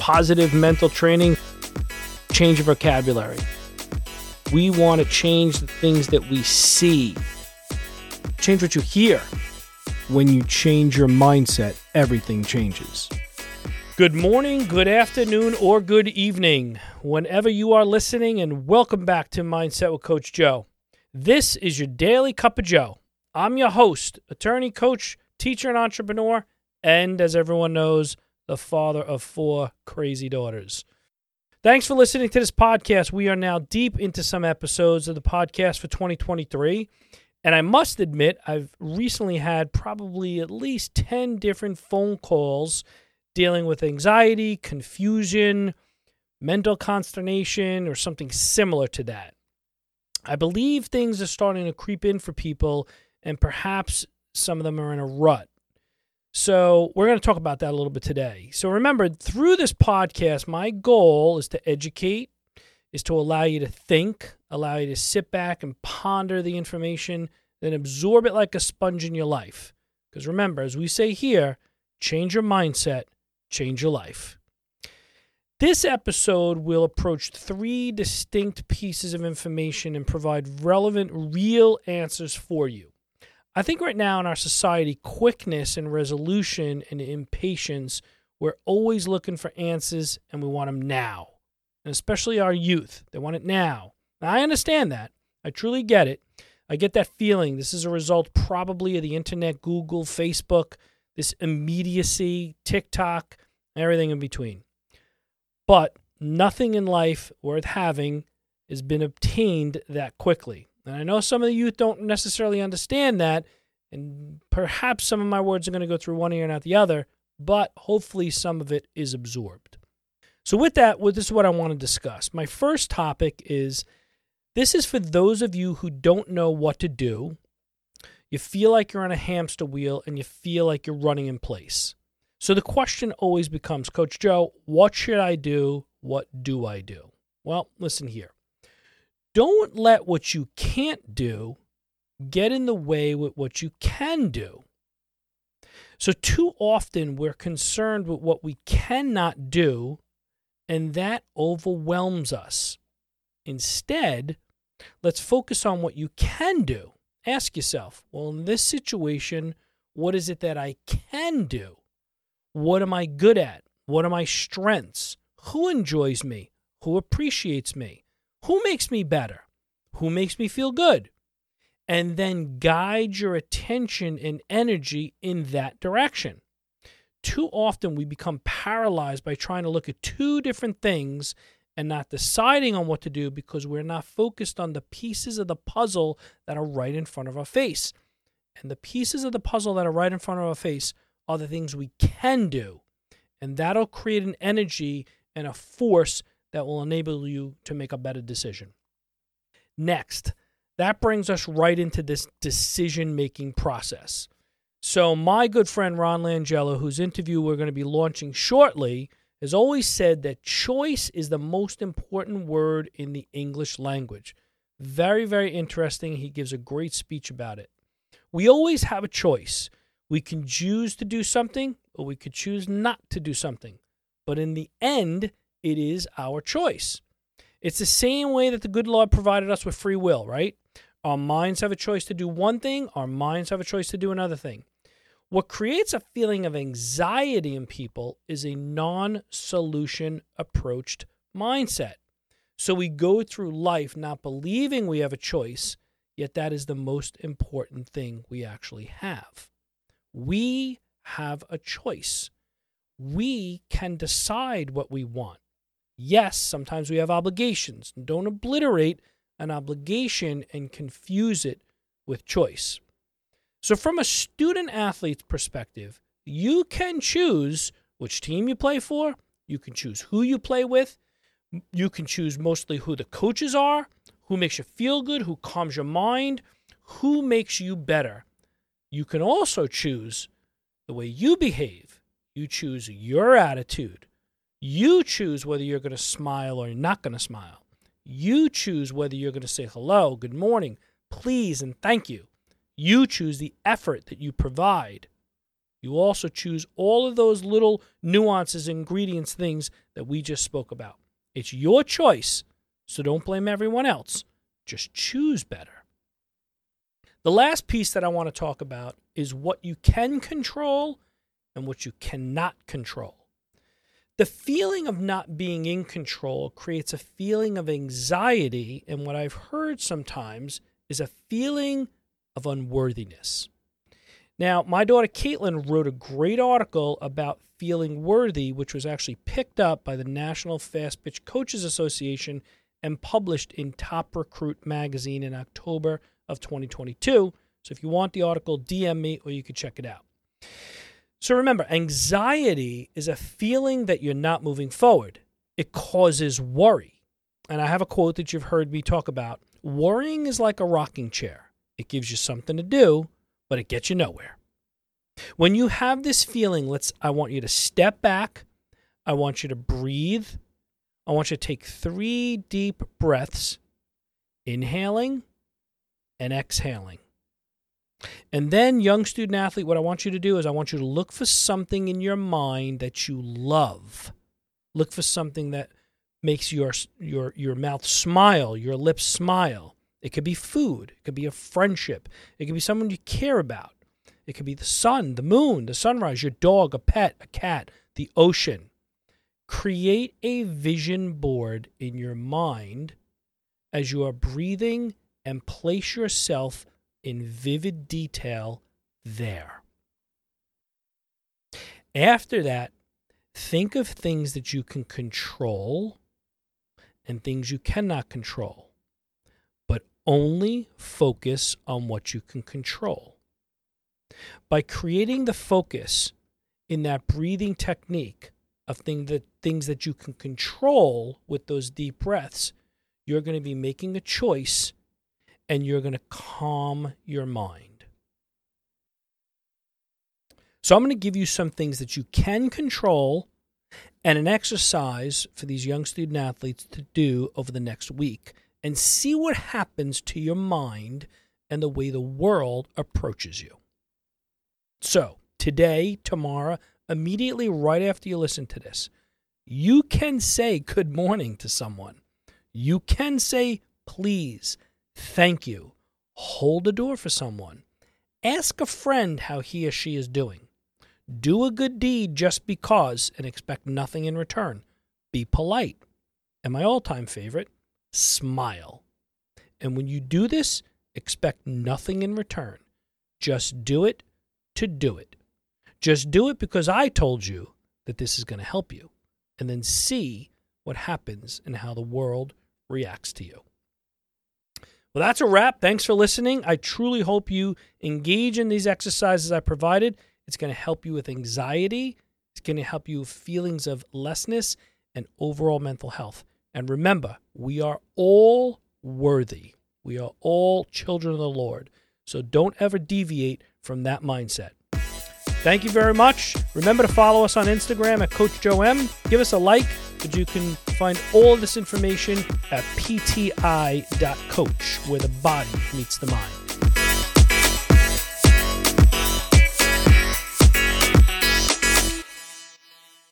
positive mental training, change your vocabulary. We want to change the things that we see, change what you hear. When you change your mindset, everything changes. Good morning, good afternoon, or good evening, whenever you are listening, and welcome back to Mindset with Coach Joe. This is your daily cup of Joe. I'm your host, attorney, coach, teacher, and entrepreneur, and as everyone knows, the father of four crazy daughters. Thanks for listening to this podcast. We are now deep into some episodes of the podcast for 2023. And I must admit, I've recently had probably at least 10 different phone calls dealing with anxiety, confusion, mental consternation, or something similar to that. I believe things are starting to creep in for people, and perhaps some of them are in a rut. So, we're going to talk about that a little bit today. So, remember, through this podcast, my goal is to educate, is to allow you to think, allow you to sit back and ponder the information, then absorb it like a sponge in your life. Because remember, as we say here, change your mindset, change your life. This episode will approach three distinct pieces of information and provide relevant, real answers for you. I think right now in our society, quickness and resolution and impatience, we're always looking for answers and we want them now. And especially our youth, they want it now. now. I understand that. I truly get it. I get that feeling. This is a result probably of the internet, Google, Facebook, this immediacy, TikTok, everything in between. But nothing in life worth having has been obtained that quickly. And I know some of the youth don't necessarily understand that, and perhaps some of my words are going to go through one ear and out the other, but hopefully some of it is absorbed. So, with that, this is what I want to discuss. My first topic is this is for those of you who don't know what to do. You feel like you're on a hamster wheel and you feel like you're running in place. So the question always becomes Coach Joe, what should I do? What do I do? Well, listen here. Don't let what you can't do get in the way with what you can do. So, too often we're concerned with what we cannot do, and that overwhelms us. Instead, let's focus on what you can do. Ask yourself, well, in this situation, what is it that I can do? What am I good at? What are my strengths? Who enjoys me? Who appreciates me? Who makes me better? Who makes me feel good? And then guide your attention and energy in that direction. Too often we become paralyzed by trying to look at two different things and not deciding on what to do because we're not focused on the pieces of the puzzle that are right in front of our face. And the pieces of the puzzle that are right in front of our face are the things we can do. And that'll create an energy and a force that will enable you to make a better decision. Next, that brings us right into this decision making process. So, my good friend Ron Langella, whose interview we're going to be launching shortly, has always said that choice is the most important word in the English language. Very, very interesting. He gives a great speech about it. We always have a choice. We can choose to do something or we could choose not to do something. But in the end, it is our choice. It's the same way that the good Lord provided us with free will, right? Our minds have a choice to do one thing, our minds have a choice to do another thing. What creates a feeling of anxiety in people is a non solution approached mindset. So we go through life not believing we have a choice, yet that is the most important thing we actually have. We have a choice. We can decide what we want. Yes, sometimes we have obligations. Don't obliterate an obligation and confuse it with choice. So, from a student athlete's perspective, you can choose which team you play for, you can choose who you play with, you can choose mostly who the coaches are, who makes you feel good, who calms your mind, who makes you better. You can also choose the way you behave. You choose your attitude. You choose whether you're going to smile or you're not going to smile. You choose whether you're going to say hello, good morning, please, and thank you. You choose the effort that you provide. You also choose all of those little nuances, ingredients, things that we just spoke about. It's your choice, so don't blame everyone else. Just choose better. The last piece that I want to talk about is what you can control and what you cannot control. The feeling of not being in control creates a feeling of anxiety, and what I've heard sometimes is a feeling of unworthiness. Now, my daughter Caitlin wrote a great article about feeling worthy, which was actually picked up by the National Fast Pitch Coaches Association and published in Top Recruit magazine in October of 2022. So if you want the article, DM me or you can check it out. So remember, anxiety is a feeling that you're not moving forward. It causes worry. And I have a quote that you've heard me talk about. Worrying is like a rocking chair. It gives you something to do, but it gets you nowhere. When you have this feeling, let's I want you to step back. I want you to breathe. I want you to take 3 deep breaths, inhaling and exhaling. And then, young student athlete, what I want you to do is I want you to look for something in your mind that you love. Look for something that makes your your your mouth smile, your lips smile. It could be food, it could be a friendship, it could be someone you care about. It could be the sun, the moon, the sunrise, your dog, a pet, a cat, the ocean. Create a vision board in your mind as you are breathing and place yourself in vivid detail there. After that, think of things that you can control and things you cannot control, but only focus on what you can control. By creating the focus in that breathing technique of thing that, things that you can control with those deep breaths, you're going to be making a choice and you're going to calm your mind. So, I'm going to give you some things that you can control and an exercise for these young student athletes to do over the next week and see what happens to your mind and the way the world approaches you. So, today, tomorrow, immediately right after you listen to this, you can say good morning to someone. You can say please Thank you. Hold the door for someone. Ask a friend how he or she is doing. Do a good deed just because and expect nothing in return. Be polite. And my all time favorite, smile. And when you do this, expect nothing in return. Just do it to do it. Just do it because I told you that this is going to help you. And then see what happens and how the world reacts to you. Well, that's a wrap. Thanks for listening. I truly hope you engage in these exercises I provided. It's going to help you with anxiety, it's going to help you with feelings of lessness and overall mental health. And remember, we are all worthy. We are all children of the Lord. So don't ever deviate from that mindset. Thank you very much. Remember to follow us on Instagram at Coach Joe M. Give us a like, but you can find all this information at pti.coach, where the body meets the mind.